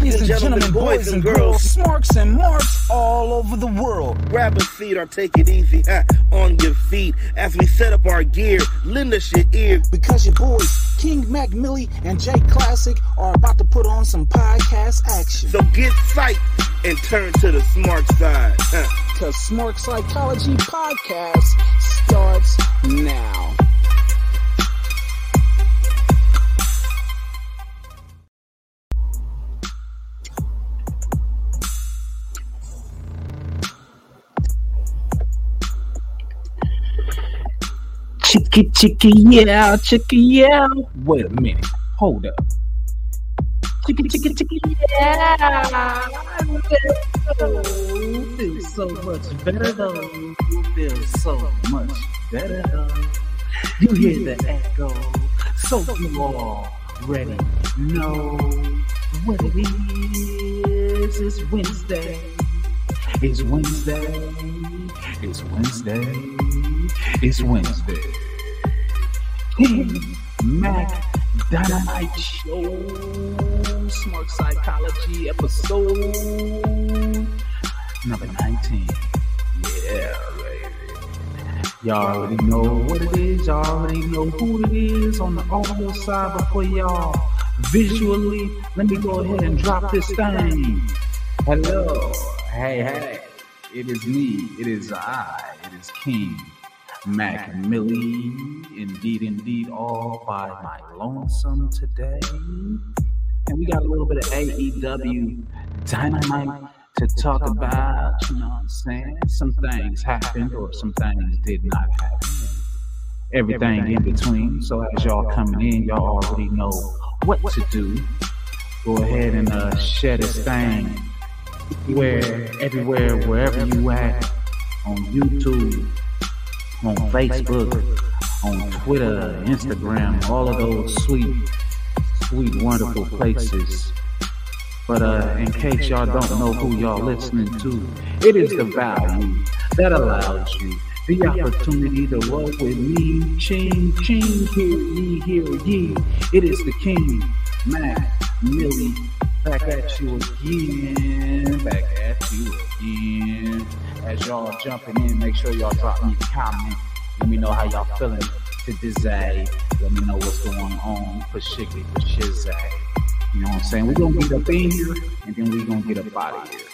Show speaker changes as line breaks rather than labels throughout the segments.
Ladies and gentlemen, boys and girls, smarks and marks all over the world.
Grab a seat or take it easy ha, on your feet as we set up our gear. Lend us your ear.
Because your boys, King Mac Milli and Jay Classic, are about to put on some podcast action.
So get psyched and turn to the smart side.
Because Smark Psychology Podcast starts now.
Chicky, chicky, yeah, chicky, yeah. Wait a minute. Hold up. Chicky, chicky, chicky, yeah. Feels so much better though. Feels so much better though. You hear the echo, so you already know what it is. It's Wednesday. It's Wednesday. It's Wednesday. It's Wednesday. Mac Dynamite Show. Smark Psychology episode number 19. Yeah. Y'all already know what it is. Y'all already know who it is on the audio side before y'all visually. Let me go ahead and drop this thing. Hello. Hey, hey. It is me. It is I. It is King Mac Milli. Indeed, indeed, all by my lonesome today. And we got a little bit of AEW dynamite to talk about. You know what I'm saying? Some things happened or some things did not happen. Everything in between. So as y'all coming in, y'all already know what to do. Go ahead and uh, share this thing where everywhere, wherever you at, on YouTube, on Facebook, on Twitter, Instagram, all of those sweet, sweet, wonderful places. But uh, in case y'all don't know who y'all listening to, it is the value that allows you the opportunity to roll with me. Ching, ching, hear ye, hear ye. It is the King, Matt, Millie, back at you again, back at you again. As y'all jumping in, make sure y'all drop me a comment. Let me know how y'all feeling to Dizay. Let me know what's going on for Shiggy, for Shizay. You know what I'm saying? We're gonna get up in here and then we're gonna get up out of here.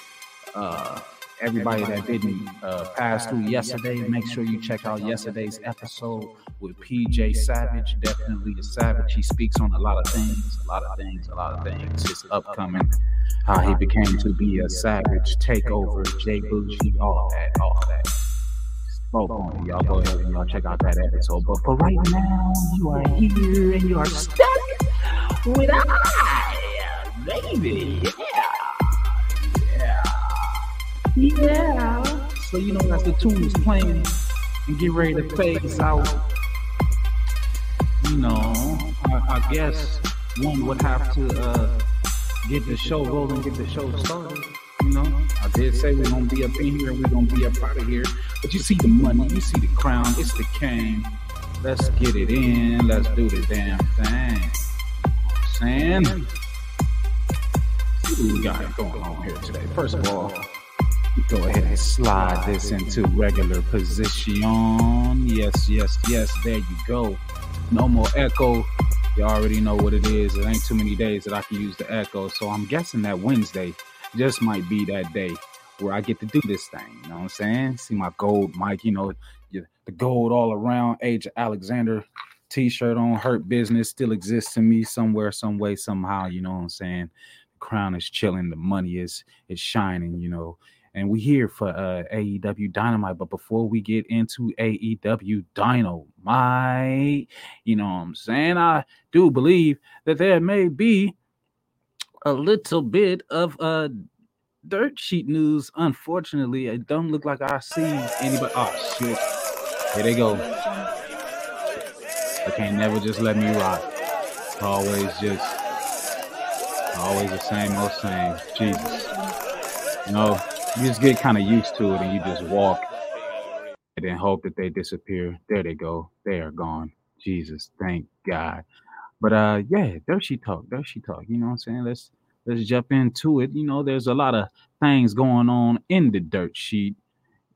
Uh, everybody that didn't uh, pass through yesterday, make sure you check out yesterday's episode with PJ Savage. Definitely a savage. He speaks on a lot of things, a lot of things, a lot of things. His upcoming, how he became to be a savage, takeover, Jay Bougie, all that, all that. Spoke on it. Y'all go ahead and y'all check out that episode. But for right now, you are here and you are stuck with I, baby. Yeah. Yeah. Yeah. So you know as the tune is playing and get ready to phase out, you know, I, I guess one would have to uh, get the show rolling, get the show started. You know, I did say we're gonna be up in here we're gonna be up out of here. But you see the money, you see the crown, it's the king. Let's get it in. Let's do the damn thing. Sam, what what we got going on here today. First of all, go ahead and slide this into regular position. Yes, yes, yes. There you go. No more echo. You already know what it is. It ain't too many days that I can use the echo. So I'm guessing that Wednesday just might be that day where I get to do this thing. You know what I'm saying? See my gold mic, you know, the gold all around Age Alexander t-shirt on, hurt business still exists in me somewhere, some way, somehow, you know what I'm saying? The crown is chilling, the money is is shining, you know. And we here for uh AEW Dynamite. But before we get into AEW Dynamite, you know what I'm saying? I do believe that there may be a little bit of uh dirt sheet news. Unfortunately, it don't look like I see anybody. Oh shit. Here they go. I can't never just let me rock. Always just always the same old same. Jesus. Know, you just get kind of used to it and you just walk and then hope that they disappear. There they go. They are gone. Jesus, thank God. But uh yeah, there she talk. There she talk. You know what I'm saying? Let's let's jump into it. You know, there's a lot of things going on in the dirt sheet,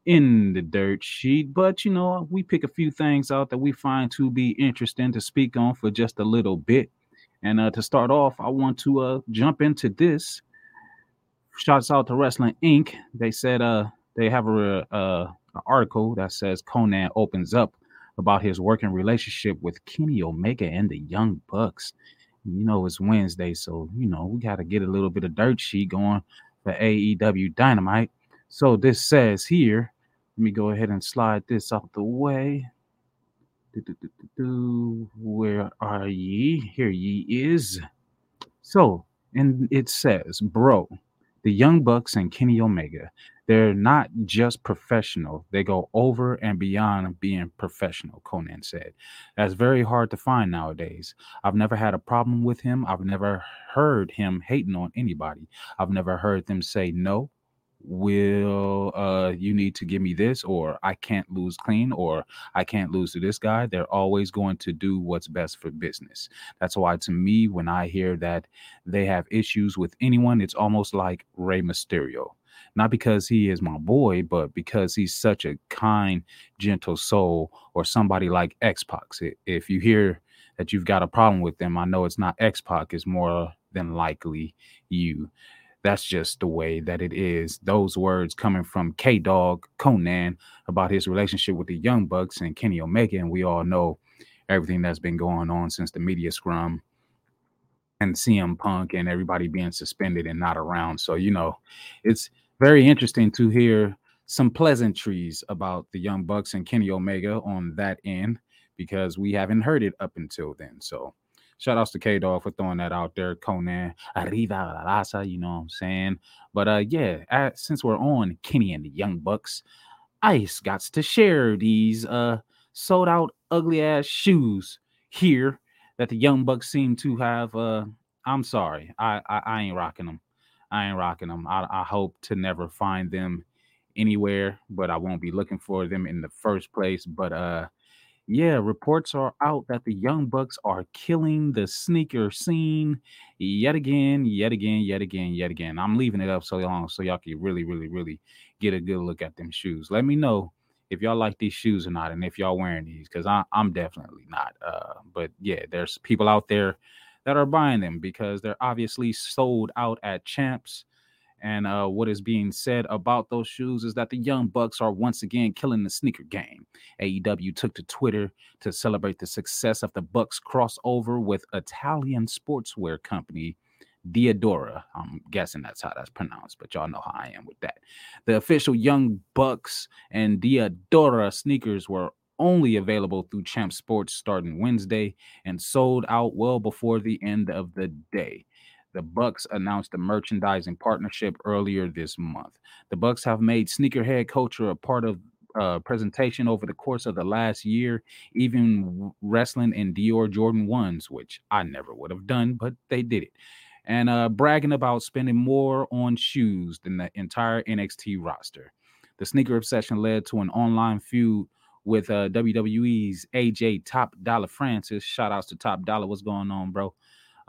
in the dirt sheet, but you know, we pick a few things out that we find to be interesting to speak on for just a little bit. And uh, to start off, I want to uh, jump into this. Shouts out to Wrestling Inc. They said uh, they have a, uh, an article that says Konnan opens up about his working relationship with Kenny Omega and the Young Bucks. You know, it's Wednesday, so you know we got to get a little bit of dirt sheet going for AEW Dynamite. So this says here, let me go ahead and slide this out the way. Where are ye? Here ye is. So, and it says, bro, the Young Bucks and Kenny Omega, they're not just professional. They go over and beyond being professional, Konnan said. That's very hard to find nowadays. I've never had a problem with him. I've never heard him hating on anybody. I've never heard them say no will uh you need to give me this or i can't lose clean or i can't lose to this guy they're always going to do what's best for business. That's why to me when i hear that they have issues with anyone it's almost like rey mysterio. Not because he is my boy but because he's such a kind gentle soul or somebody like x-pac. If you hear that you've got a problem with them i know it's not x-pac it's more than likely you that's just the way that it is. Those words coming from K Dog Konnan about his relationship with the Young Bucks and Kenny Omega, and we all know everything that's been going on since the media scrum and CM Punk and everybody being suspended and not around. So you know, it's very interesting to hear some pleasantries about the Young Bucks and Kenny Omega on that end because we haven't heard it up until then. So Shout outs to K Dog for throwing that out there. Konnan, Arriba la raza, you know what I'm saying? But uh, yeah, at, since we're on Kenny and the Young Bucks, Ice got to share these uh sold out ugly ass shoes here that the Young Bucks seem to have. Uh, I'm sorry, I I, I ain't rocking them. I ain't rocking them. I, I hope to never find them anywhere, but I won't be looking for them in the first place. But uh yeah, reports are out that the Young Bucks are killing the sneaker scene yet again, yet again, yet again, yet again. I'm leaving it up so long so y'all can really, really, really get a good look at them shoes. Let me know if y'all like these shoes or not, and if y'all wearing these, because I'm definitely not. Uh, but yeah, there's people out there that are buying them because they're obviously sold out at Champs and uh, what is being said about those shoes is that the Young Bucks are once again killing the sneaker game. AEW took to Twitter to celebrate the success of the Bucks crossover with Italian sportswear company Diadora. I'm guessing that's how that's pronounced, but y'all know how I am with that. The official Young Bucks and Diadora sneakers were only available through Champ Sports starting Wednesday and sold out well before the end of the day. The Bucks announced a merchandising partnership earlier this month. The Bucks have made sneakerhead culture a part of uh, presentation over the course of the last year, even wrestling in Dior Jordan ones, which I never would have done, but they did it. And uh, bragging about spending more on shoes than the entire NXT roster. The sneaker obsession led to an online feud with uh, WWE's AJ Top Dolla Francis. Shout outs to Top Dolla. What's going on, bro?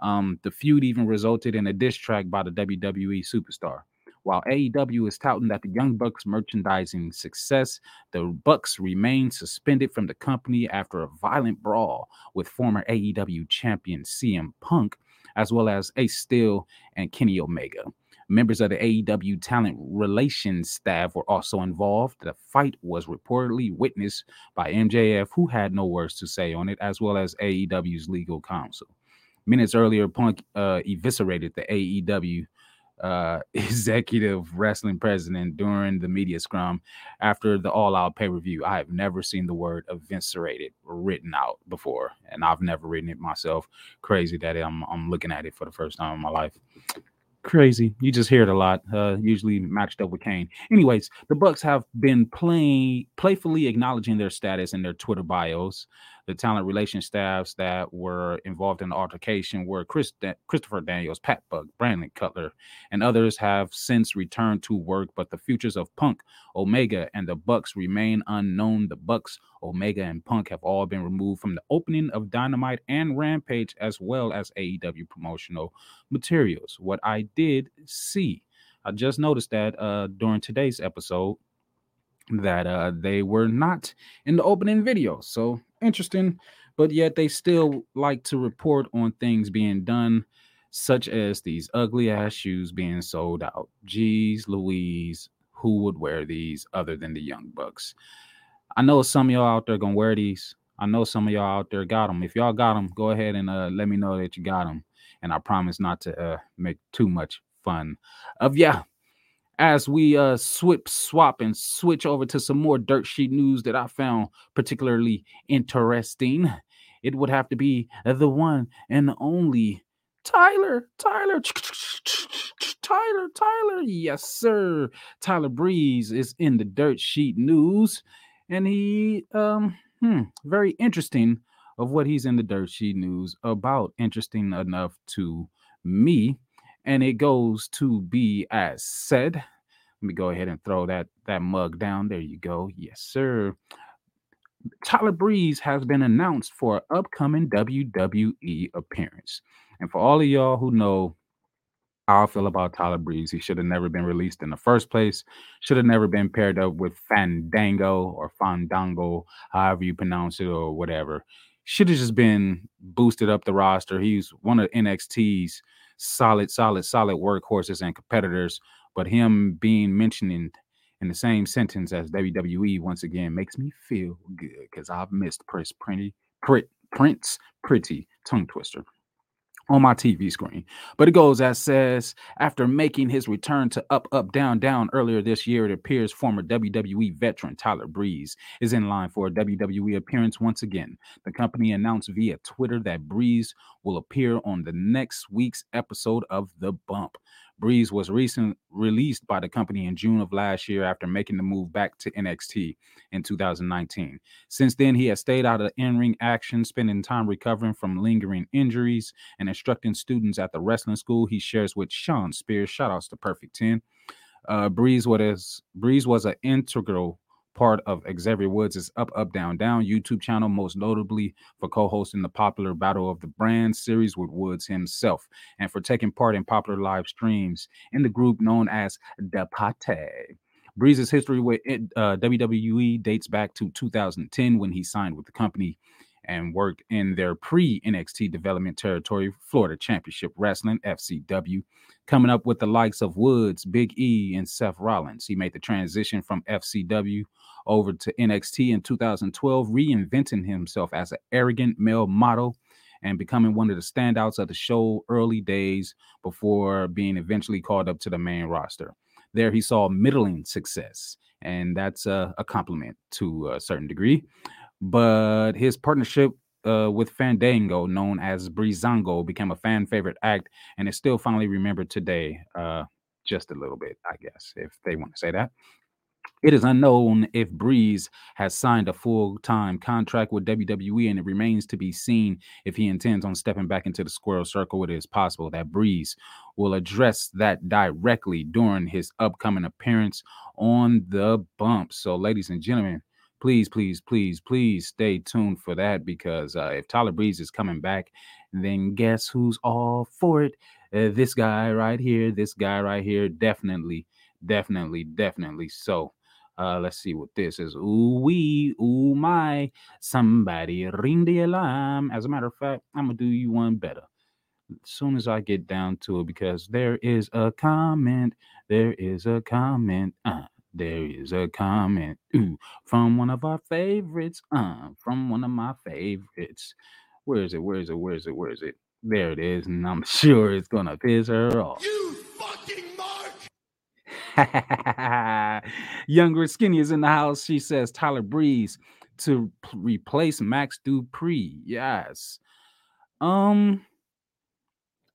Um, the feud even resulted in a diss track by the WWE superstar. While AEW is touting that the Young Bucks merchandising success, the Bucks remain suspended from the company after a violent brawl with former AEW champion CM Punk, as well as Ace Steel and Kenny Omega. Members of the AEW talent relations staff were also involved. The fight was reportedly witnessed by MJF, who had no words to say on it, as well as AEW's legal counsel. Minutes earlier, Punk uh, eviscerated the AEW uh, executive wrestling president during the media scrum after the All Out pay per view. I have never seen the word eviscerated written out before, and I've never written it myself. Crazy that I'm I'm looking at it for the first time in my life. Crazy. You just hear it a lot. Uh, usually matched up with Kane. Anyways, the Bucks have been playing playfully acknowledging their status in their Twitter bios. The talent relation staffs that were involved in the altercation were Chris da- Christopher Daniels, Pat Buck, Brandon Cutler, and others have since returned to work, but the futures of Punk, Omega, and the Bucks remain unknown. The Bucks, Omega, and Punk have all been removed from the opening of Dynamite and Rampage, as well as AEW promotional materials. What I did see, I just noticed that uh, during today's episode that uh, they were not in the opening video. So interesting, but yet they still like to report on things being done, such as these ugly ass shoes being sold out. Jeez Louise, who would wear these other than the Young Bucks? I know some of y'all out there gonna wear these. I know some of y'all out there got them. If y'all got them, go ahead and uh, let me know that you got them. And I promise not to uh, make too much fun of ya as we uh swip swap and switch over to some more dirt sheet news that I found particularly interesting, it would have to be the one and only Tyler, Tyler, Tyler, Tyler. Yes, sir. Tyler Breeze is in the dirt sheet news, and he um hmm, very interesting of what he's in the dirt sheet news about. Interesting enough to me and it goes to be as said. Let me go ahead and throw that that mug down. There you go. Yes, sir. Tyler Breeze has been announced for an upcoming WWE appearance. And for all of y'all who know how I feel about Tyler Breeze, he should have never been released in the first place. Should have never been paired up with Fandango or Fandango, however you pronounce it, or whatever. Should have just been boosted up the roster. He's one of NXT's solid, solid, solid workhorses and competitors. But him being mentioned in, the same sentence as WWE once again makes me feel good because I've missed Prince Pretty, Prit, Prince Pretty tongue twister on my TV screen. But it goes as says after making his return to Up, Up, Down, Down earlier this year, it appears former WWE veteran Tyler Breeze is in line for a WWE appearance once again. The company announced via Twitter that Breeze will appear on the next week's episode of The Bump. Breeze was recently released by the company in June of last year after making the move back to NXT in 2019. Since then, he has stayed out of in ring action, spending time recovering from lingering injuries and instructing students at the wrestling school he shares with Shawn Spears. Shout outs to Perfect 10. Uh, Breeze, what is Breeze was an integral part of Xavier Woods' Up, Up, Down, Down YouTube channel, most notably for co hosting the popular Battle of the Brands series with Woods himself, and for taking part in popular live streams in the group known as The Pate. Breeze's history with uh, WWE dates back to 2010 when he signed with the company and worked in their pre NXT development territory, Florida Championship Wrestling, FCW, coming up with the likes of Woods, Big E, and Seth Rollins. He made the transition from FCW over to NXT in 2012, reinventing himself as an arrogant male model and becoming one of the standouts of the show early days before being eventually called up to the main roster. There, he saw middling success, and that's a, a compliment to a certain degree. But his partnership uh, with Fandango, known as Breezango, became a fan favorite act and is still fondly remembered today. Uh, just a little bit, I guess, if they want to say that. It is unknown if Breeze has signed a full time contract with WWE, and it remains to be seen if he intends on stepping back into the squared circle. It is possible that Breeze will address that directly during his upcoming appearance on the bump. So, ladies and gentlemen, please, please, please, please stay tuned for that because uh, if Tyler Breeze is coming back, then guess who's all for it? Uh, this guy right here, this guy right here, definitely, definitely, definitely. So, uh, let's see what this is. Ooh wee, ooh my, somebody ring the alarm. As a matter of fact, I'm gonna do you one better. As soon as I get down to it, because there is a comment, there is a comment, uh, there is a comment ooh, from one of our favorites, uh, from one of my favorites. Where is it? Where is it? Where is it? Where is it? There it is, and I'm sure it's gonna piss her off.
You fucking mark!
Younger Skinny is in the house. She says Tyler Breeze to p- replace Max Dupri. Yes. Um,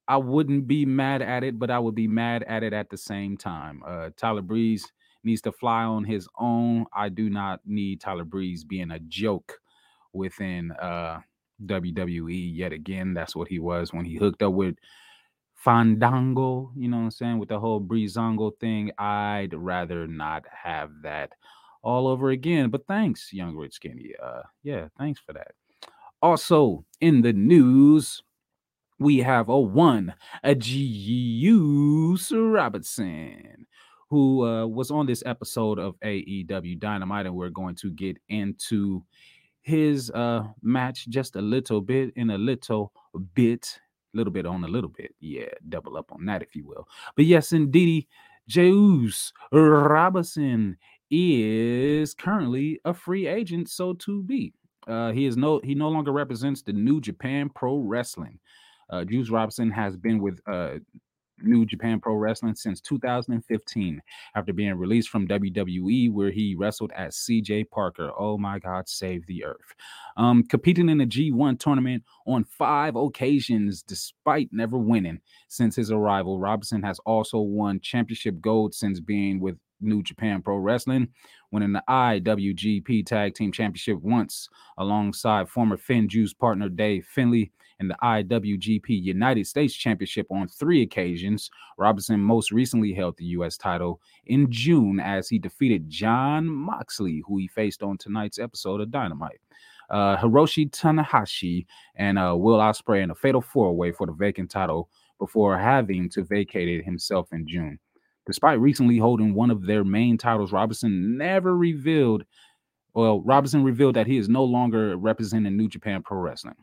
I wouldn't be mad at it, but I would be mad at it at the same time. Uh, Tyler Breeze needs to fly on his own. I do not need Tyler Breeze being a joke within uh WWE yet again. That's what he was when he hooked up with Fandango, you know what I'm saying, with the whole Breezango thing. I'd rather not have that all over again. But thanks, Young Rich Skinny. Uh yeah, thanks for that. Also in the news, we have a one, a Juice Robinson, who uh, was on this episode of AEW Dynamite, and we're going to get into his uh, match just a little bit in a little bit, little bit on a little bit. Yeah, double up on that, if you will. But yes, indeed, Juice Robinson is currently a free agent, so to be. Uh, he is no he no longer represents the New Japan Pro Wrestling. Uh, Juice Robinson has been with uh, New Japan Pro Wrestling since 2015 after being released from WWE, where he wrestled as CJ Parker. Oh my God, save the earth. Um, competing in the G1 tournament on five occasions despite never winning since his arrival. Robinson has also won championship gold since being with New Japan Pro Wrestling, winning the IWGP Tag Team Championship once alongside former FinJuice partner Dave Finlay in the IWGP United States Championship on three occasions. Robinson most recently held the U.S. title in June as he defeated Jon Moxley, who he faced on tonight's episode of Dynamite. Uh, Hiroshi Tanahashi and uh, Will Ospreay in a fatal four-way for the vacant title before having to vacate it himself in June. Despite recently holding one of their main titles, Robinson never revealed. Well, Robinson revealed that he is no longer representing New Japan Pro Wrestling.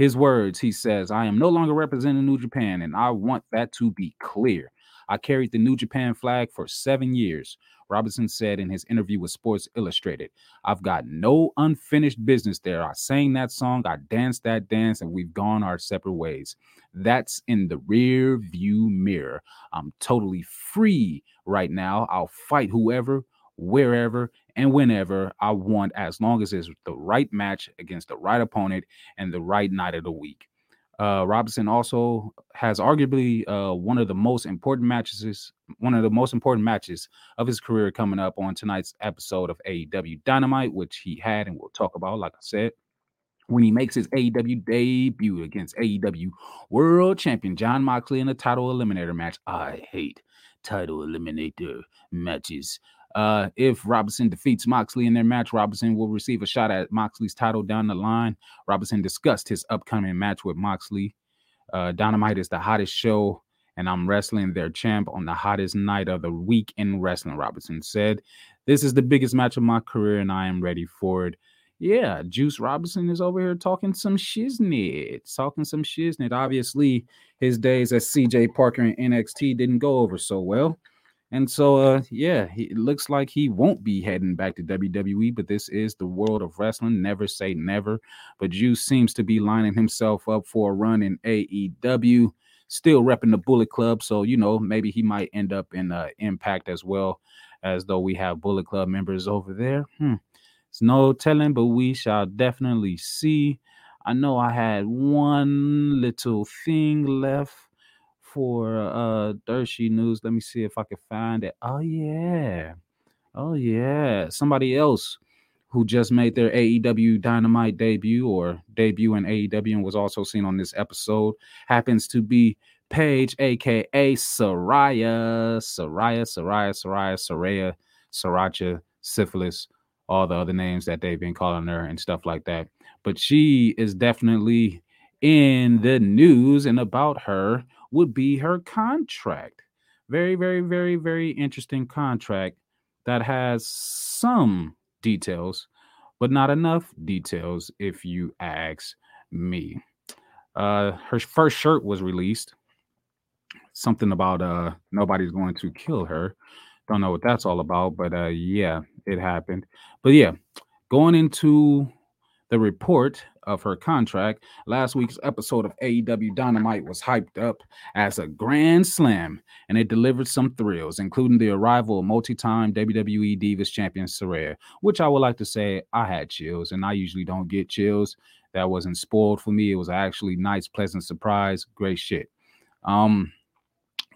His words, he says, I am no longer representing New Japan, and I want that to be clear. I carried the New Japan flag for seven years. Robinson said in his interview with Sports Illustrated, I've got no unfinished business there. I sang that song, I danced that dance, and we've gone our separate ways. That's in the rear view mirror. I'm totally free right now. I'll fight whoever, wherever, and whenever I want, as long as it's the right match against the right opponent and the right night of the week. Uh, Robinson also has arguably uh, one of the most important matches, one of the most important matches of his career coming up on tonight's episode of AEW Dynamite, which he had and we'll talk about, like I said, when he makes his AEW debut against AEW World Champion Jon Moxley in a title eliminator match. I hate title eliminator matches. Uh, if Robinson defeats Moxley in their match, Robinson will receive a shot at Moxley's title down the line. Robinson discussed his upcoming match with Moxley. Uh, Dynamite is the hottest show, and I'm wrestling their champ on the hottest night of the week in wrestling, Robinson said. This is the biggest match of my career, and I am ready for it. Yeah, Juice Robinson is over here talking some shiznit, talking some shiznit. Obviously, his days as CJ Parker in NXT didn't go over so well. And so, uh, yeah, he, it looks like he won't be heading back to WWE, but this is the world of wrestling. Never say never. But Juice seems to be lining himself up for a run in AEW, still repping the Bullet Club. So, you know, maybe he might end up in uh, Impact as well, as though we have Bullet Club members over there. Hmm. It's no telling, but we shall definitely see. I know I had one little thing left for uh dirt sheet News. Let me see if I can find it. Oh yeah. Oh yeah. Somebody else who just made their AEW Dynamite debut or debut in AEW and was also seen on this episode happens to be Paige, aka Saraya, Saraya, Saraya, Saraya, Saraya, Sriracha, Syphilis, all the other names that they've been calling her and stuff like that. But she is definitely in the news, and about her would be her contract. Very, very, very, very interesting contract that has some details, but not enough details, if you ask me. Uh, her first shirt was released. Something about uh nobody's going to kill her. Don't know what that's all about, but uh yeah, it happened. But yeah, going into the report of her contract, last week's episode of AEW Dynamite was hyped up as a grand slam, and it delivered some thrills, including the arrival of multi-time WWE Divas champion Saraya, which I would like to say I had chills, and I usually don't get chills. That wasn't spoiled for me. It was actually nice, pleasant surprise. Great shit. Um,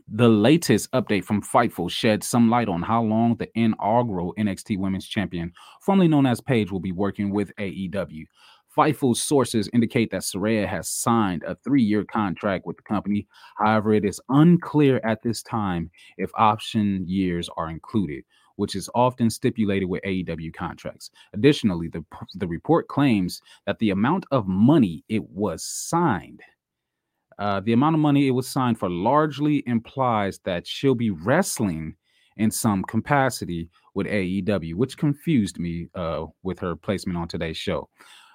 the latest update from Fightful sheds some light on how long the inaugural NXT Women's Champion, formerly known as Paige, will be working with AEW. Fightful sources indicate that Saraya has signed a three-year contract with the company. However, it is unclear at this time if option years are included, which is often stipulated with AEW contracts. Additionally, the, the report claims that the amount of money it was signed, uh, the amount of money it was signed for largely implies that she'll be wrestling in some capacity with AEW, which confused me uh, with her placement on today's show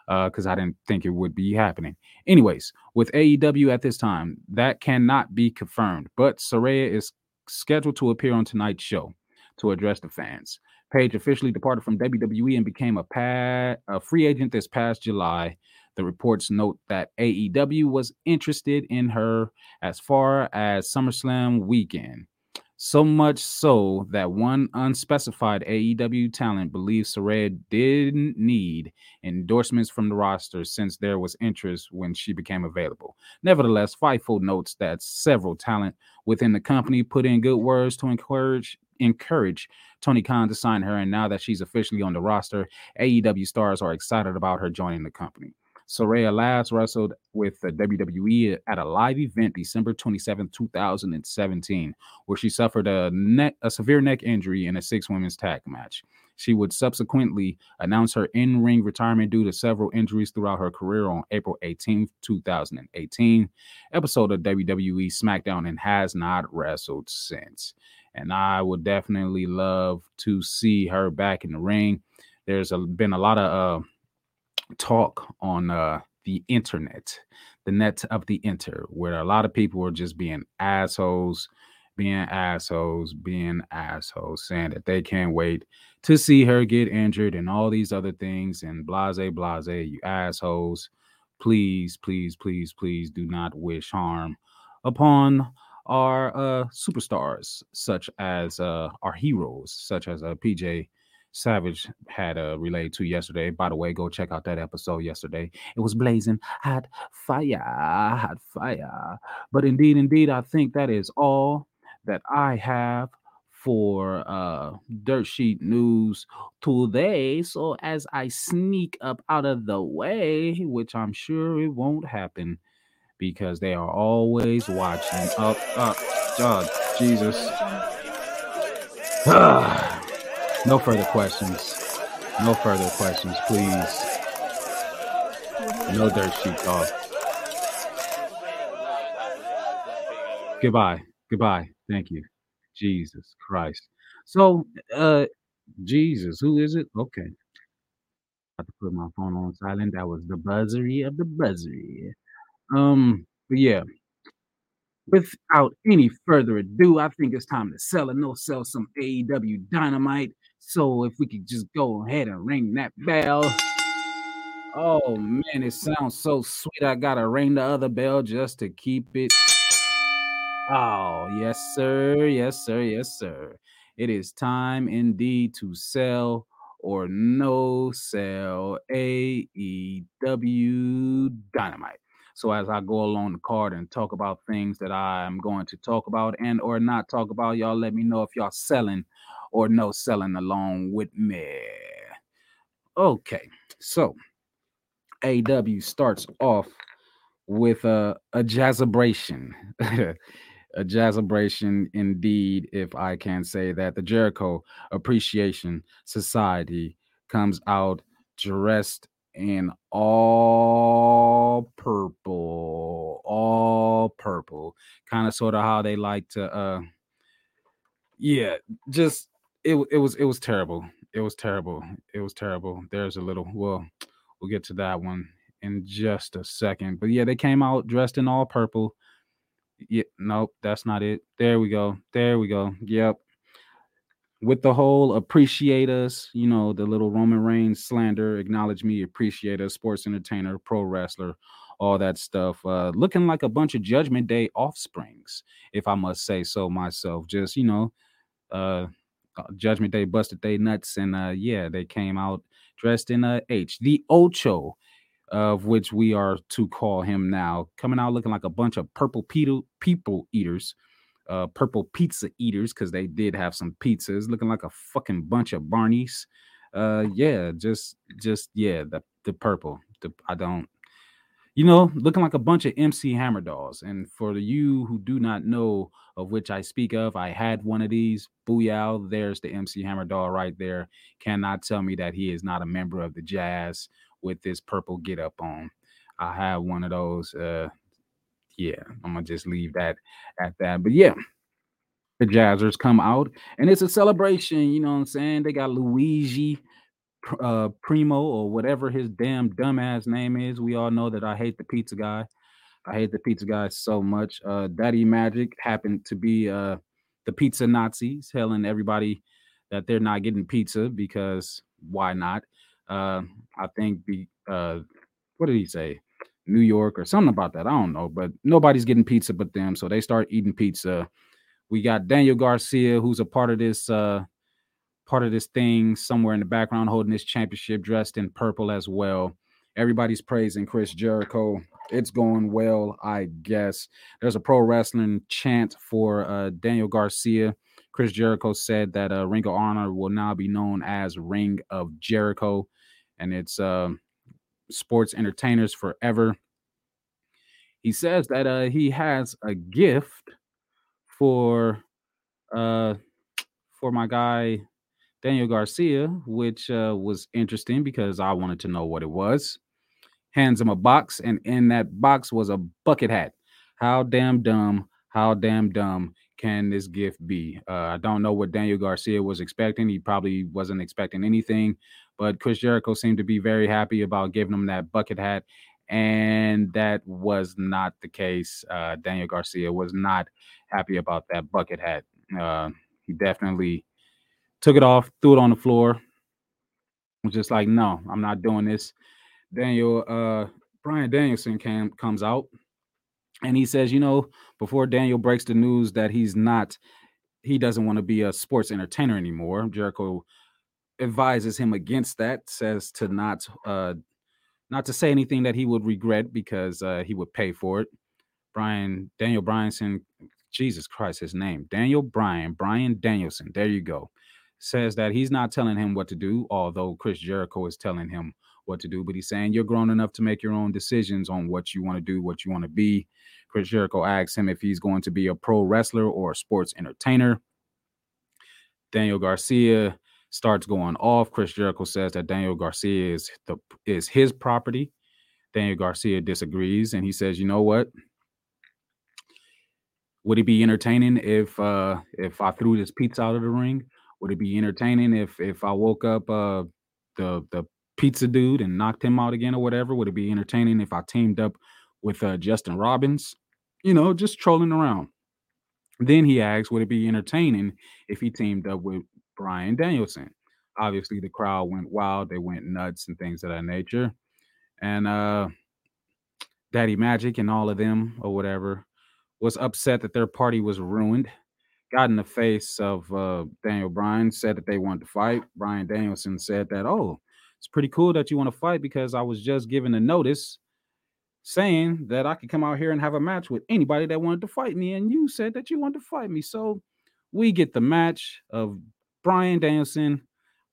because uh, I didn't think it would be happening. Anyways, with AEW at this time, that cannot be confirmed, but Saraya is scheduled to appear on tonight's show to address the fans. Paige officially departed from WWE and became a, pa- a free agent this past July. The reports note that AEW was interested in her as far as SummerSlam weekend. So much so that one unspecified AEW talent believes Saraya didn't need endorsements from the roster since there was interest when she became available. Nevertheless, Fightful notes that several talent within the company put in good words to encourage encourage Tony Khan to sign her, and now that she's officially on the roster, AEW stars are excited about her joining the company. Saraya last wrestled with the WWE at a live event December 27, 2017, where she suffered a neck a severe neck injury in a six women's tag match. She would subsequently announce her in-ring retirement due to several injuries throughout her career on April 18, 2018. Episode of WWE SmackDown and has not wrestled since. And I would definitely love to see her back in the ring. There's a, been a lot of uh, talk on uh, the internet, the net of the inter, where a lot of people are just being assholes, being assholes, being assholes, saying that they can't wait to see her get injured and all these other things and blase, blase, you assholes. Please, please, please, please do not wish harm upon our uh, superstars, such as uh, our heroes, such as uh, PJ Savage had a relay to yesterday. By the way, go check out that episode yesterday. It was blazing hot fire, hot fire. But indeed, indeed, I think that is all that I have for uh dirt sheet news today so as i sneak up out of the way which i'm sure it won't happen because they are always watching up up oh, jesus No further questions. No further questions, please. No dirt sheet talk. Goodbye. Goodbye. Thank you. Jesus Christ. So, uh, Jesus, who is it? Okay. I have to put my phone on silent. That was the buzzery of the buzzery. Um, but yeah, without any further ado, I think it's time to sell and no sell some AEW dynamite. So if we could just go ahead and ring that bell. Oh man, it sounds so sweet. I gotta ring the other bell just to keep it. Oh, yes, sir. Yes, sir. Yes, sir. It is time indeed to sell or no sell AEW Dynamite. So as I go along the card and talk about things that I'm going to talk about and or not talk about, y'all let me know if y'all selling or no selling along with me. Okay, so AW starts off with a, a jazzabration. a jazzabration indeed, if I can say that. The Jericho Appreciation Society comes out dressed in all purple, all purple, kind of sort of how they like to uh yeah, just it it was it was terrible. It was terrible. It was terrible. There's a little well, we'll get to that one in just a second. But yeah, they came out dressed in all purple. Yeah, nope, that's not it. There we go. There we go. Yep. With the whole appreciate us, you know, the little Roman Reigns slander, acknowledge me, appreciate us, sports entertainer, pro wrestler, all that stuff. Uh, looking like a bunch of Judgment Day offsprings, if I must say so myself. Just, you know, uh uh, Judgment Day busted they nuts, and uh, yeah, they came out dressed in a H, the Ocho, of which we are to call him now, coming out looking like a bunch of purple people people eaters, uh, purple pizza eaters, because they did have some pizzas, looking like a fucking bunch of Barneys. Uh, yeah, just just yeah, the the purple, the I don't you know, looking like a bunch of MC Hammer dolls. And for you who do not know of which I speak of, I had one of these. Booyah, there's the MC Hammer doll right there. Cannot tell me that he is not a member of the Jazz with this purple get up on. I have one of those. Uh, yeah, I'm gonna just leave that at that. But yeah, the Jazzers come out and it's a celebration. You know what I'm saying? They got Luigi uh, Primo or whatever his damn dumbass name is. We all know that I hate the pizza guy. I hate the pizza guy so much. Uh, Daddy Magic happened to be uh, the pizza Nazis, telling everybody that they're not getting pizza because why not? Uh, I think the uh, what did he say? New York or something about that. I don't know, but nobody's getting pizza but them, so they start eating pizza. We got Daniel Garcia, who's a part of this uh, part of this thing somewhere in the background holding this championship dressed in purple as well. Everybody's praising Chris Jericho. It's going well, I guess. There's a pro wrestling chant for uh, Daniel Garcia. Chris Jericho said that uh, Ring of Honor will now be known as Ring of Jericho, and it's uh, sports entertainers forever. He says that uh, he has a gift for uh, for my guy Daniel Garcia, which uh, was interesting because I wanted to know what it was. Hands him a box, and in that box was a bucket hat. How damn dumb, how damn dumb can this gift be? Uh, I don't know what Daniel Garcia was expecting. He probably wasn't expecting anything, but Chris Jericho seemed to be very happy about giving him that bucket hat. And that was not the case. Uh, Daniel Garcia was not happy about that bucket hat. Uh, he definitely took it off, threw it on the floor. Was just like, no, I'm not doing this. Daniel, uh, Bryan Danielson came comes out and he says, you know, before Daniel breaks the news that he's not, he doesn't want to be a sports entertainer anymore. Jericho advises him against that, says to not uh not to say anything that he would regret because uh he would pay for it. Brian Daniel Bryanson, Jesus Christ, his name. Daniel Bryan, Bryan Danielson. There you go says that he's not telling him what to do, although Chris Jericho is telling him what to do. But he's saying you're grown enough to make your own decisions on what you want to do, what you want to be. Chris Jericho asks him if he's going to be a pro wrestler or a sports entertainer. Daniel Garcia starts going off. Chris Jericho says that Daniel Garcia is the is his property. Daniel Garcia disagrees and he says, "You know what? Would it be entertaining if uh if I threw this pizza out of the ring? Would it be entertaining if if I woke up uh the the pizza dude and knocked him out again or whatever? Would it be entertaining if I teamed up with uh, Justin Robbins? You know, just trolling around. Then he asks, would it be entertaining if he teamed up with Bryan Danielson? Obviously, the crowd went wild. They went nuts and things of that nature. And uh Daddy Magic and all of them or whatever was upset that their party was ruined got in the face of uh, Daniel Bryan, said that they wanted to fight. Bryan Danielson said that, oh, it's pretty cool that you want to fight because I was just given a notice saying that I could come out here and have a match with anybody that wanted to fight me. And you said that you wanted to fight me. So we get the match of Bryan Danielson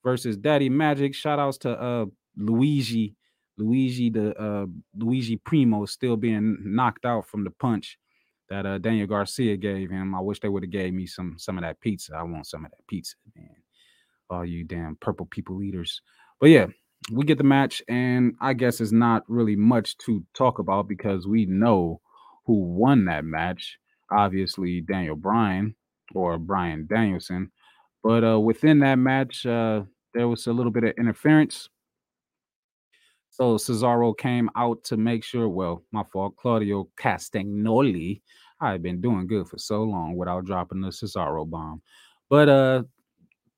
versus Daddy Magic. Shout outs to uh, Luigi. Luigi, the uh, Luigi Primo, still being knocked out from the punch that uh, Daniel Garcia gave him. I wish they would have gave me some some of that pizza. I want some of that pizza, man. All you damn purple people eaters. But yeah, we get the match, and I guess it's not really much to talk about because we know who won that match. Obviously, Daniel Bryan or Bryan Danielson. But uh, within that match, uh, there was a little bit of interference. So Cesaro came out to make sure, well, my fault, Claudio Castagnoli. I've been doing good for so long without dropping the Cesaro bomb. But uh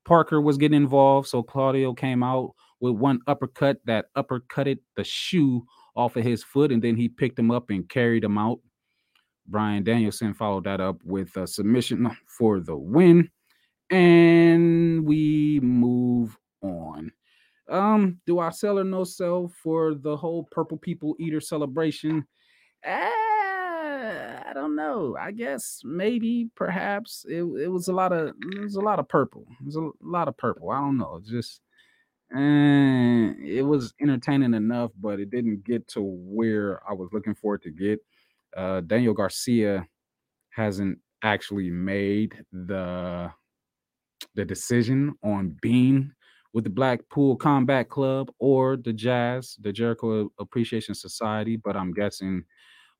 Parker was getting involved, so Claudio came out with one uppercut that uppercutted the shoe off of his foot, and then he picked him up and carried him out. Bryan Danielson followed that up with a submission for the win. And we move on. Um, do I sell or no sell for the whole Purple People Eater celebration? Uh, I don't know. I guess maybe, perhaps it, it was a lot of it was a lot of purple. It was a lot of purple. I don't know. Just and it was entertaining enough, but it didn't get to where I was looking for it to get. Uh, Daniel Garcia hasn't actually made the the decision on being with the Blackpool Combat Club or the Jazz, the Jericho Appreciation Society, but I'm guessing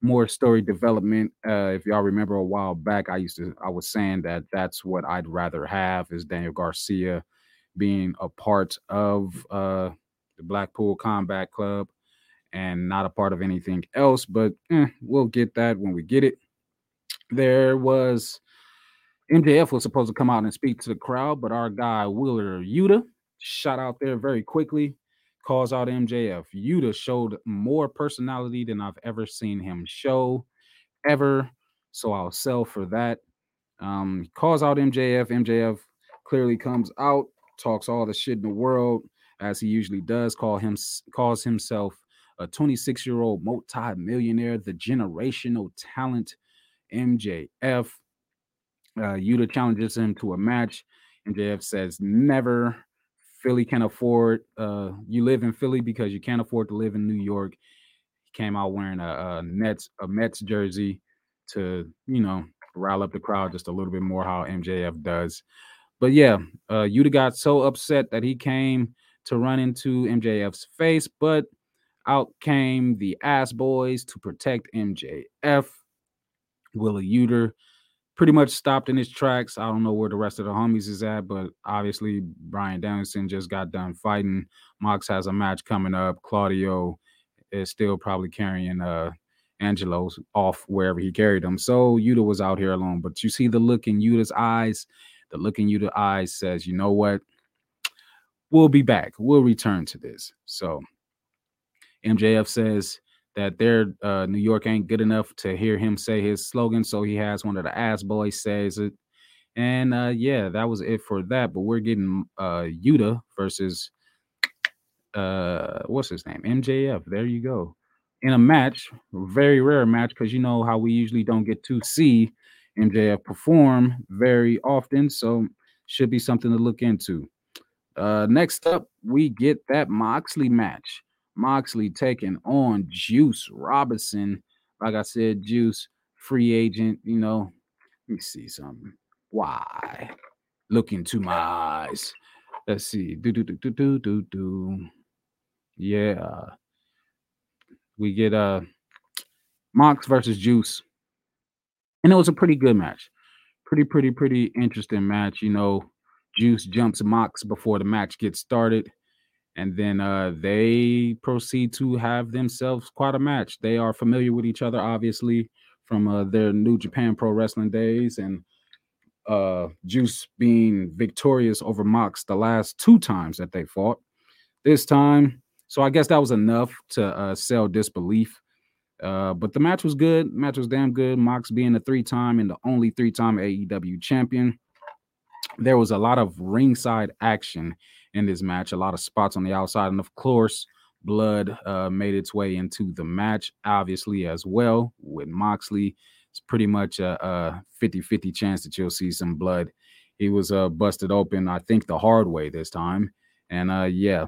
more story development. Uh, if y'all remember a while back, I used to I was saying that that's what I'd rather have is Daniel Garcia being a part of uh, the Blackpool Combat Club and not a part of anything else. But eh, we'll get that when we get it. There was MJF was supposed to come out and speak to the crowd, but our guy Wheeler Yuta shot out there very quickly, calls out MJF. Yuta showed more personality than I've ever seen him show ever. So I'll sell for that. Um, calls out MJF. MJF clearly comes out, talks all the shit in the world as he usually does. Call him calls himself a 26 year old multi millionaire, the generational talent MJF. Uh, Yuta challenges him to a match. MJF says, never. Philly can't afford, uh, you live in Philly because you can't afford to live in New York. He came out wearing a, a Nets, a Mets jersey to, you know, rile up the crowd just a little bit more how MJF does. But yeah, uh, Yuta got so upset that he came to run into MJF's face, but out came the ass boys to protect MJF. Wheeler Yuta pretty much stopped in his tracks. I don't know where the rest of the homies is at, but obviously Bryan Danielson just got done fighting. Mox has a match coming up. Claudio is still probably carrying uh Angelo's off wherever he carried him. So Yuta was out here alone. But you see the look in Yuta's eyes. The look in Yuta's eyes says, you know what? We'll be back. We'll return to this. So MJF says, that their uh, New York ain't good enough to hear him say his slogan, so he has one of the ass boys says it. And uh, yeah, that was it for that. But we're getting uh, Yuta versus uh, what's his name? MJF. There you go. In a match, very rare match, because you know how we usually don't get to see MJF perform very often. So should be something to look into. Uh, next up, we get that Moxley match. Moxley taking on Juice Robinson. Like I said, Juice, free agent, you know. Let me see something. Why? Look into my eyes. Let's see. Do do do do do do do. Yeah. We get uh Mox versus Juice. And it was a pretty good match. Pretty, pretty, pretty interesting match. You know, Juice jumps Mox before the match gets started and then uh, they proceed to have themselves quite a match. They are familiar with each other, obviously, from uh, their New Japan Pro Wrestling days, and uh, Juice being victorious over Mox the last two times that they fought. This time, so I guess that was enough to uh, sell disbelief. Uh, but the match was good. Match was damn good. Mox being a three-time and the only three-time AEW champion. There was a lot of ringside action in this match. A lot of spots on the outside, and of course, blood uh, made its way into the match, obviously, as well with Moxley. It's pretty much a, 50 50 chance that you'll see some blood. He was uh, busted open, I think, the hard way this time. And uh, yeah,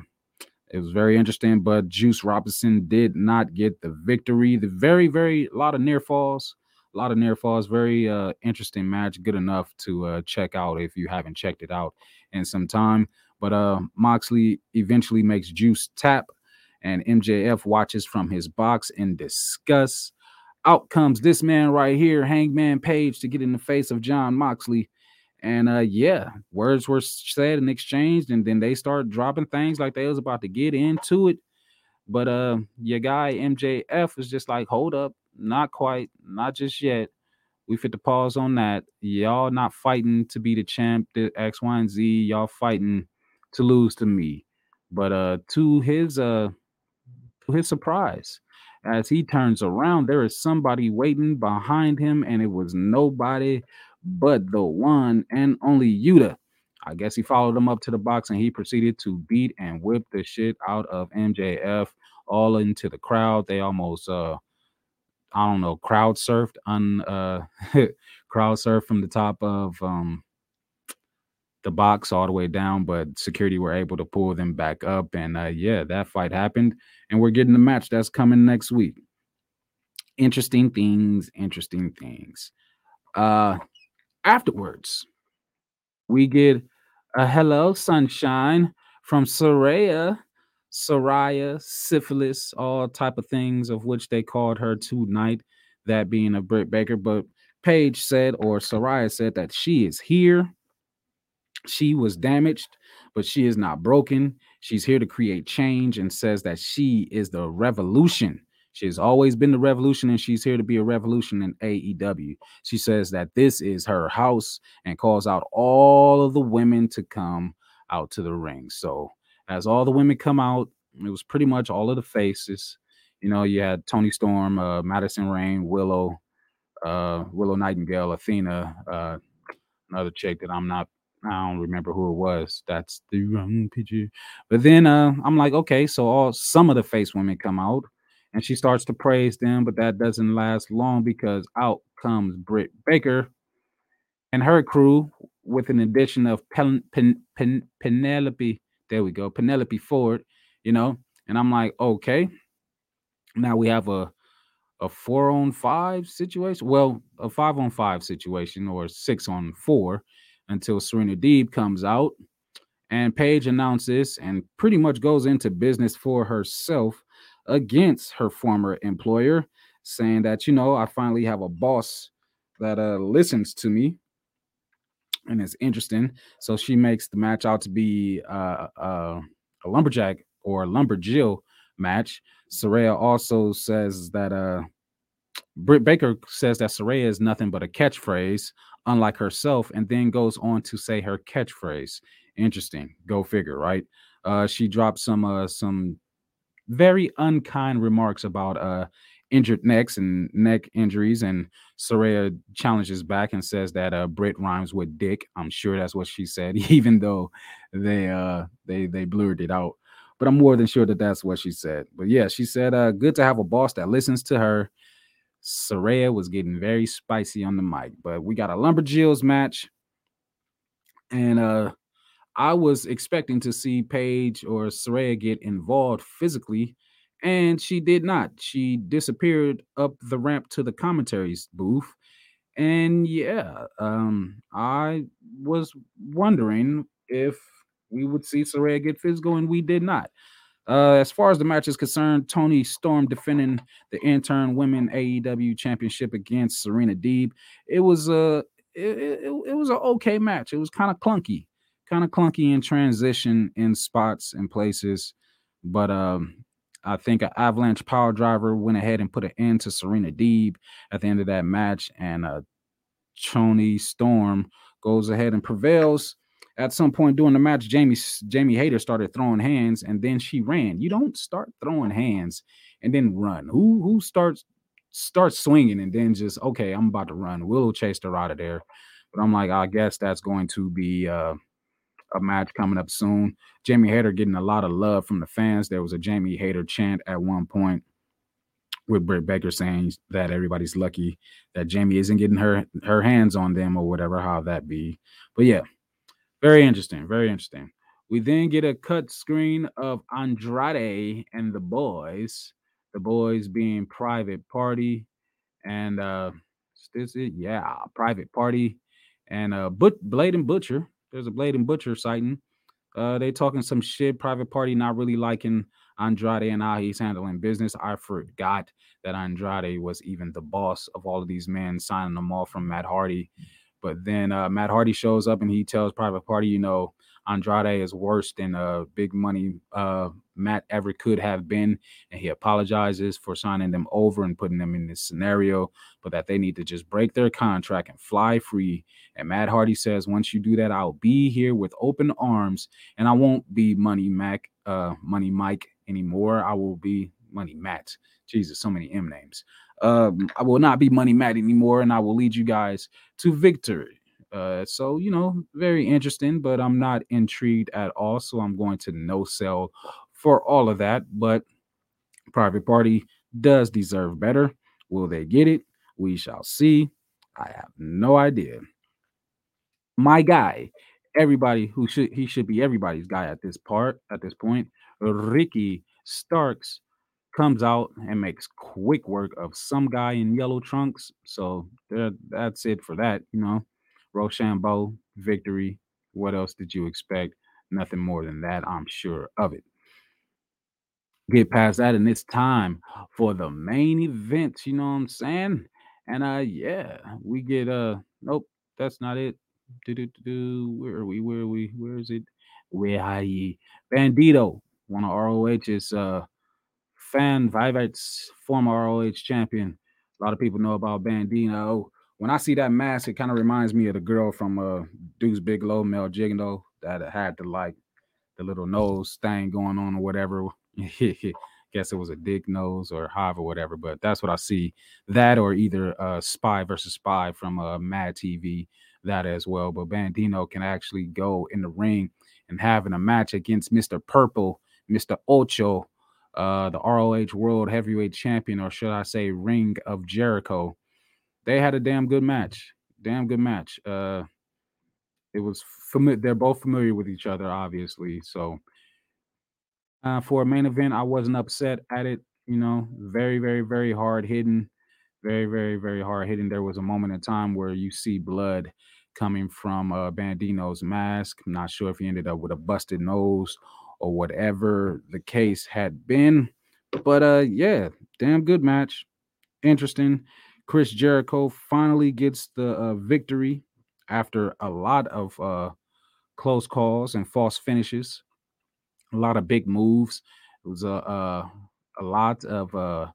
it was very interesting. But Juice Robinson did not get the victory. The very, very, lot of near falls. A lot of near falls. Very uh, interesting match. Good enough to uh, check out if you haven't checked it out in some time. But uh, Moxley eventually makes Juice tap, and MJF watches from his box in disgust. Out comes this man right here, Hangman Page, to get in the face of Jon Moxley. And uh, yeah, words were said and exchanged, and then they start dropping things like they was about to get into it. But uh, your guy MJF is just like, hold up, not quite, not just yet. We fit the pause on that. Y'all not fighting to be the champ, the X, Y, and Z. Y'all fighting to lose to me. But uh to his uh to his surprise, as he turns around, there is somebody waiting behind him, and it was nobody but the one and only Yuta. I guess he followed him up to the box and he proceeded to beat and whip the shit out of MJF all into the crowd. They almost uh I don't know, crowd surfed on uh crowd surfed from the top of um the box all the way down, but security were able to pull them back up. And uh, yeah, that fight happened, and we're getting the match that's coming next week. Interesting things, interesting things. Uh, afterwards, we get a hello sunshine from Saraya, Saraya, syphilis, all type of things of which they called her tonight, that being a Britt Baker. But Paige said, or Saraya said, that she is here she was damaged, but she is not broken. She's here to create change and says that she is the revolution. She has always been the revolution and she's here to be a revolution in AEW. She says that this is her house and calls out all of the women to come out to the ring. So, as all the women come out, it was pretty much all of the faces. You know, you had Toni Storm, uh, Madison Rayne, Willow, uh, Willow Nightingale, Athena, uh, another chick that I'm not I don't remember who it was. That's the wrong picture. But then uh, I'm like, okay, so all some of the face women come out, and she starts to praise them, but that doesn't last long because out comes Britt Baker and her crew with an addition of Pen, Pen, Pen, Penelope. There we go, Penelope Ford. You know, and I'm like, okay, now we have a a four on five situation. Well, a five on five situation or six on four until Serena Deeb comes out. And Paige announces and pretty much goes into business for herself against her former employer, saying that, you know, I finally have a boss that uh, listens to me. And it's interesting. So she makes the match out to be uh, uh, a lumberjack or lumberjill match. Saraya also says that uh, Britt Baker says that Saraya is nothing but a catchphrase unlike herself, and then goes on to say her catchphrase. Interesting. Go figure, right? Uh, she dropped some uh, some very unkind remarks about uh, injured necks and neck injuries, and Saraya challenges back and says that uh, Britt rhymes with dick. I'm sure that's what she said, even though they uh, they they blurred it out. But I'm more than sure that that's what she said. But yeah, she said, uh, "Good to have a boss that listens to her." Saraya was getting very spicy on the mic, but we got a Lumberjills match. And uh I was expecting to see Paige or Saraya get involved physically, and she did not. She disappeared up the ramp to the commentaries booth. And yeah, um, I was wondering if we would see Saraya get physical, and we did not. Uh, as far as the match is concerned, Toni Storm defending the intern women AEW championship against Serena Deeb. It was a it, it, it was an okay match. It was kind of clunky, kind of clunky in transition in spots and places, but um, I think an Avalanche Power Driver went ahead and put an end to Serena Deeb at the end of that match, and uh, Toni Storm goes ahead and prevails at some point during the match, Jamie Jamie Hayter started throwing hands, and then she ran. You don't start throwing hands and then run. Who who starts starts swinging and then just okay, I'm about to run. Willow chased her out of there, but I'm like, I guess that's going to be uh, a match coming up soon. Jamie Hayter getting a lot of love from the fans. There was a Jamie Hayter chant at one point with Britt Baker saying that everybody's lucky that Jamie isn't getting her her hands on them or whatever, how that be. But yeah, very interesting. Very interesting. We then get a cut screen of Andrade and the boys. The boys being private party and uh this it? Yeah, private party and uh but Blade and Butcher. There's a Blade and Butcher sighting. Uh they talking some shit. Private party not really liking Andrade and how he's handling business. I forgot that Andrade was even the boss of all of these men, signing them off from Matt Hardy. But then uh, Matt Hardy shows up and he tells Private Party, you know, Andrade is worse than uh, big money uh, Matt ever could have been. And he apologizes for signing them over and putting them in this scenario, but that they need to just break their contract and fly free. And Matt Hardy says, once you do that, I'll be here with open arms and I won't be Money Mac, uh, Money Mike anymore. I will be Money Matt. Jesus, so many M names. Um, I will not be money mad anymore, and I will lead you guys to victory. Uh, so you know, very interesting, but I'm not intrigued at all. So I'm going to no sell for all of that. But private party does deserve better. Will they get it? We shall see. I have no idea. My guy, everybody who should he should be everybody's guy at this part at this point. Ricky Starks comes out and makes quick work of some guy in yellow trunks. So that's it for that. You know, Roshambo victory. What else did you expect? Nothing more than that. I'm sure of it. Get past that, and it's time for the main event. You know what I'm saying? And uh, yeah, we get uh, nope, that's not it. Do-do-do-do. Where are we? Where are we? Where is it? Where are ye? Bandido, one of ROH's uh fan Vivate's former ROH champion. A lot of people know about Bandido. When I see that mask, it kind of reminds me of the girl from uh Deuce Bigalow, Male Gigolo, that had the like the little nose thing going on or whatever. Guess it was a dick nose or hive or whatever. But that's what I see. That or either uh Spy versus Spy from uh Mad TV, that as well. But Bandido can actually go in the ring and having a match against Mr. Purple, Mr. Ocho, uh, the ROH World Heavyweight Champion, or should I say, Ring of Jericho. They had a damn good match. Damn good match. Uh, it was familiar. They're both familiar with each other, obviously. So, uh, for a main event, I wasn't upset at it. You know, very, very, very hard hitting. Very, very, very hard hitting. There was a moment in time where you see blood coming from uh, Bandido's mask. I'm not sure if he ended up with a busted nose or whatever the case had been. But uh yeah, damn good match. Interesting. Chris Jericho finally gets the uh, victory after a lot of uh close calls and false finishes. A lot of big moves. It was a uh, a lot of uh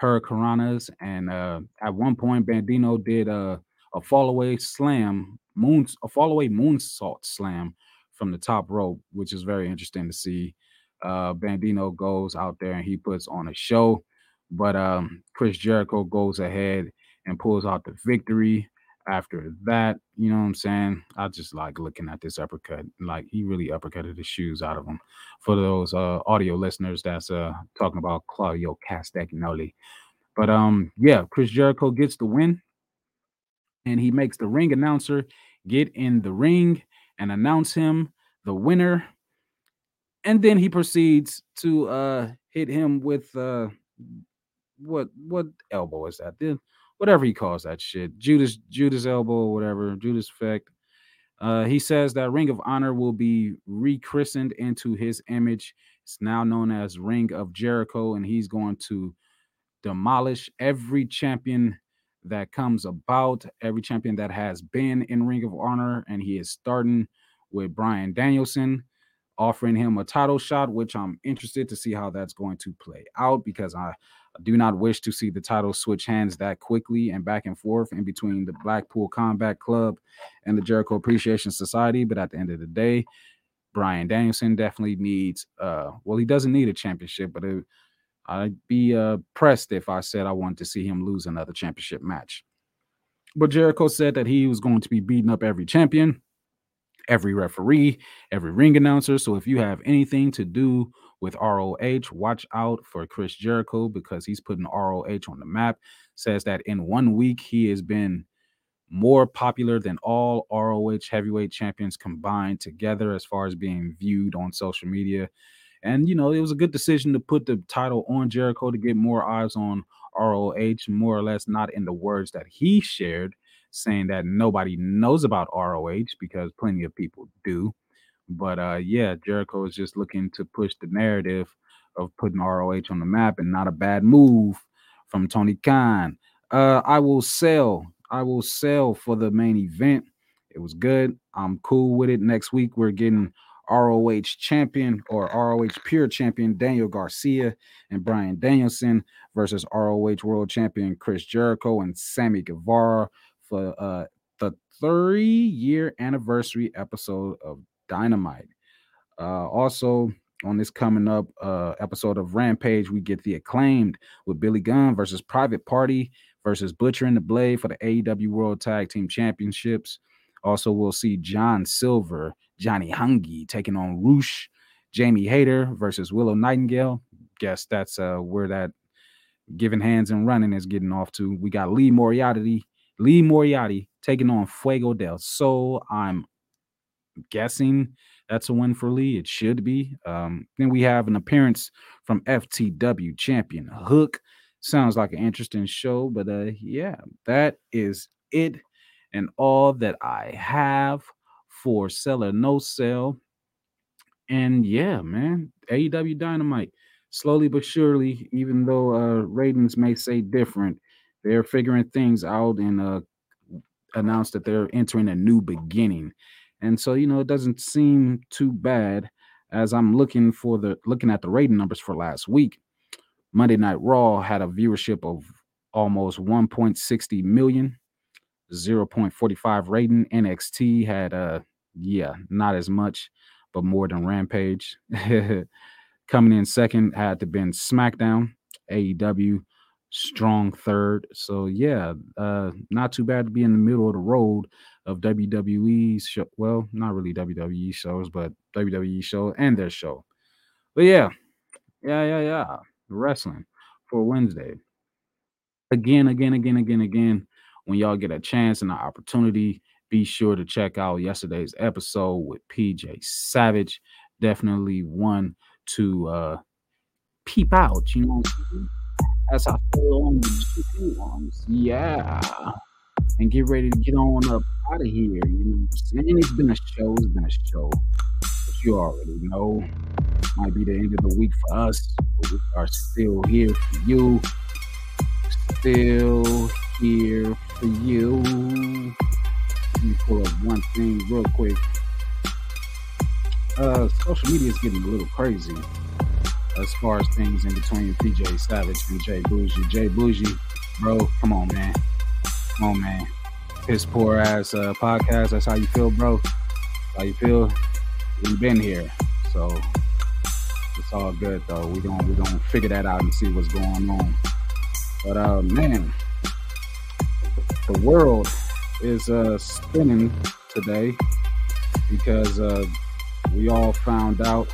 hurricanranas and uh at one point Bandido did a a fall away slam moon a fall away moonsault slam from the top rope, which is very interesting to see. Uh, Bandido goes out there and he puts on a show, but um, Chris Jericho goes ahead and pulls out the victory. After that, you know what I'm saying? I just like looking at this uppercut. Like he really uppercutted the shoes out of him. For those uh, audio listeners, that's uh, talking about Claudio Castagnoli. But um, yeah, Chris Jericho gets the win, and he makes the ring announcer get in the ring and announce him the winner. And then he proceeds to uh hit him with uh what what elbow is that? Then whatever he calls that shit. Judas Judas elbow, whatever, Judas effect. Uh, he says that Ring of Honor will be rechristened into his image. It's now known as Ring of Jericho, and he's going to demolish every champion that comes about, every champion that has been in Ring of Honor, and he is starting with Bryan Danielson, offering him a title shot, which I'm interested to see how that's going to play out because I do not wish to see the title switch hands that quickly and back and forth in between the Blackpool Combat Club and the Jericho Appreciation Society. But at the end of the day, Bryan Danielson definitely needs uh well, he doesn't need a championship, but it, I'd be uh pressed if I said I wanted to see him lose another championship match. But Jericho said that he was going to be beating up every champion every referee, every ring announcer. So if you have anything to do with ROH, watch out for Chris Jericho because he's putting ROH on the map. Says that in one week he has been more popular than all ROH heavyweight champions combined together as far as being viewed on social media. And you know, it was a good decision to put the title on Jericho to get more eyes on ROH, more or less not in the words that he shared, saying that nobody knows about ROH because plenty of people do. But uh yeah, Jericho is just looking to push the narrative of putting ROH on the map and not a bad move from Tony Khan. Uh I will sell. I will sell for the main event. It was good. I'm cool with it. Next week we're getting ROH champion or ROH pure champion Daniel Garcia and Bryan Danielson versus ROH world champion Chris Jericho and Sammy Guevara for uh, the three year anniversary episode of Dynamite. Uh, also, on this coming up uh, episode of Rampage, we get the acclaimed with Billy Gunn versus Private Party versus Butcher and the Blade for the AEW World Tag Team Championships. Also, we'll see John Silver, Johnny Hungee taking on Roosh, Jamie Hayter versus Willow Nightingale. Guess that's uh, where that giving hands and running is getting off to. We got Lee Moriarty, Lee Moriarty taking on Fuego del Sol. I'm guessing that's a win for Lee. It should be. Um, then we have an appearance from FTW champion Hook. Sounds like an interesting show, but uh, yeah, that is it and all that I have for Sell or No Sell. And yeah, man, AEW Dynamite, slowly but surely, even though uh, ratings may say different, they're figuring things out and uh, announced that they're entering a new beginning. And so, you know, it doesn't seem too bad as I'm looking for the looking at the rating numbers for last week. Monday Night Raw had a viewership of almost 1.60 million, 0.45 rating. NXT had uh yeah, not as much, but more than Rampage. Coming in second had to been SmackDown, AEW, strong third. So yeah, uh not too bad to be in the middle of the road of WWE's show. Well, not really WWE shows, but WWE show and their show. But yeah, yeah, yeah, yeah. Wrestling for Wednesday. Again, again, again, again, again. When y'all get a chance and an opportunity, be sure to check out yesterday's episode with PJ Savage. Definitely one to uh peep out, you know. As I feel on the ones. Yeah. And get ready to get on up out of here. You know And It's been a show, it's been a show. But you already know. Might be the end of the week for us, but we are still here for you. Still here for you. Let me pull up one thing real quick. Uh, social media is getting a little crazy as far as things in between PJ Savage and Jay Bougie. Jay Bougie, bro, come on, man. Come on, man. Piss poor ass uh, podcast. That's how you feel, bro. How you feel? We've been here, so it's all good though. We gonna we gonna figure that out and see what's going on. But uh, man, the world is uh spinning today because uh we all found out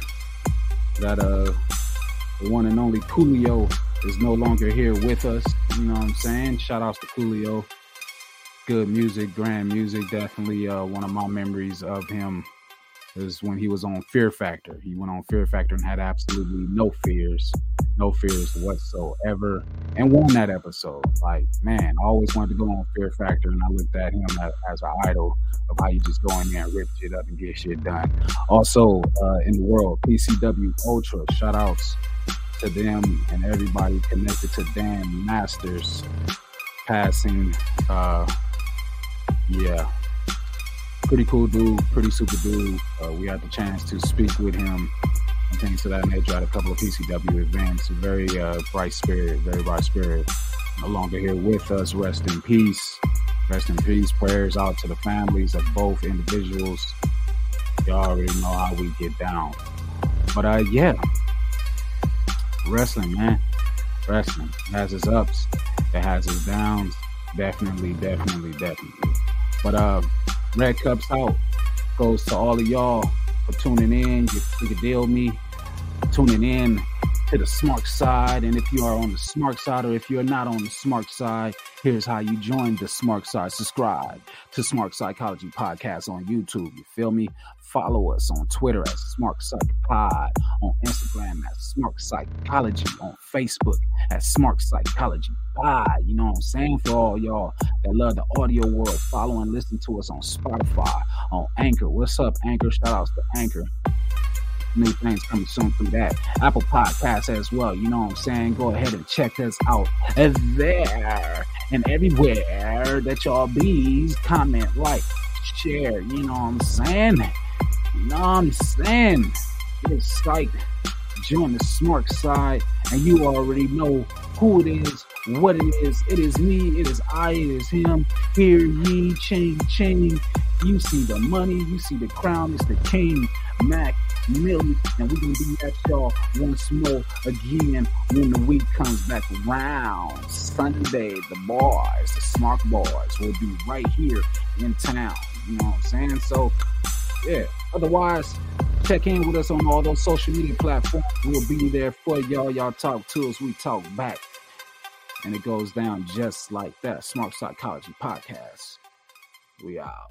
that uh the one and only Coolio is no longer here with us. You know what I'm saying? Shout outs to Coolio good music, grand music. Definitely uh, one of my memories of him is when he was on Fear Factor. He went on Fear Factor and had absolutely no fears, no fears whatsoever, and won that episode. Like, man, I always wanted to go on Fear Factor, and I looked at him as, as an idol of how you just go in there and rip shit up and get shit done. Also, uh, in the world, PCW Ultra, shout outs to them and everybody connected to Dan Masters passing. Uh, yeah, pretty cool dude, pretty super dude. Uh, we had the chance to speak with him and things of that nature at a couple of PCW events. Very uh, bright spirit, very bright spirit. No longer here with us. Rest in peace. Rest in peace. Prayers out to the families of both individuals. Y'all already know how we get down. But uh, yeah, wrestling, man, wrestling it has its ups, it has its downs. Definitely, definitely, definitely. But uh, Red Cups out goes to all of y'all for tuning in. You, you can deal me tuning in to the smark side. And if you are on the smark side or if you're not on the smark side, here's how you join the smark side. Subscribe to Smark Psychology Podcast on YouTube. You feel me? Follow us on Twitter at Smark Psych Pod, on Instagram at Smark Psychology, on Facebook at Smark Psychology Pod. You know what I'm saying? For all y'all that love the audio world, follow and listen to us on Spotify, on Anchor. What's up, Anchor? Shout outs to Anchor new things coming soon through that. Apple Podcasts as well. You know what I'm saying? Go ahead and check us out there and everywhere that y'all bees comment, like, share. You know what I'm saying? Know what I'm saying? Get psyched. Join the smark side, and you already know who it is, what it is. It is me, it is I, it is him. Hear ye, chain, chain. You see the money, you see the crown, it's the king, Mac Milli, and we're gonna be at y'all once more again when the week comes back around. Sunday, the boys, the smart boys, will be right here in town. You know what I'm saying? So, yeah. Otherwise, check in with us on all those social media platforms. We'll be there for y'all. Y'all talk to us, we talk back. And it goes down just like that. Smark Psychology Podcast. We out.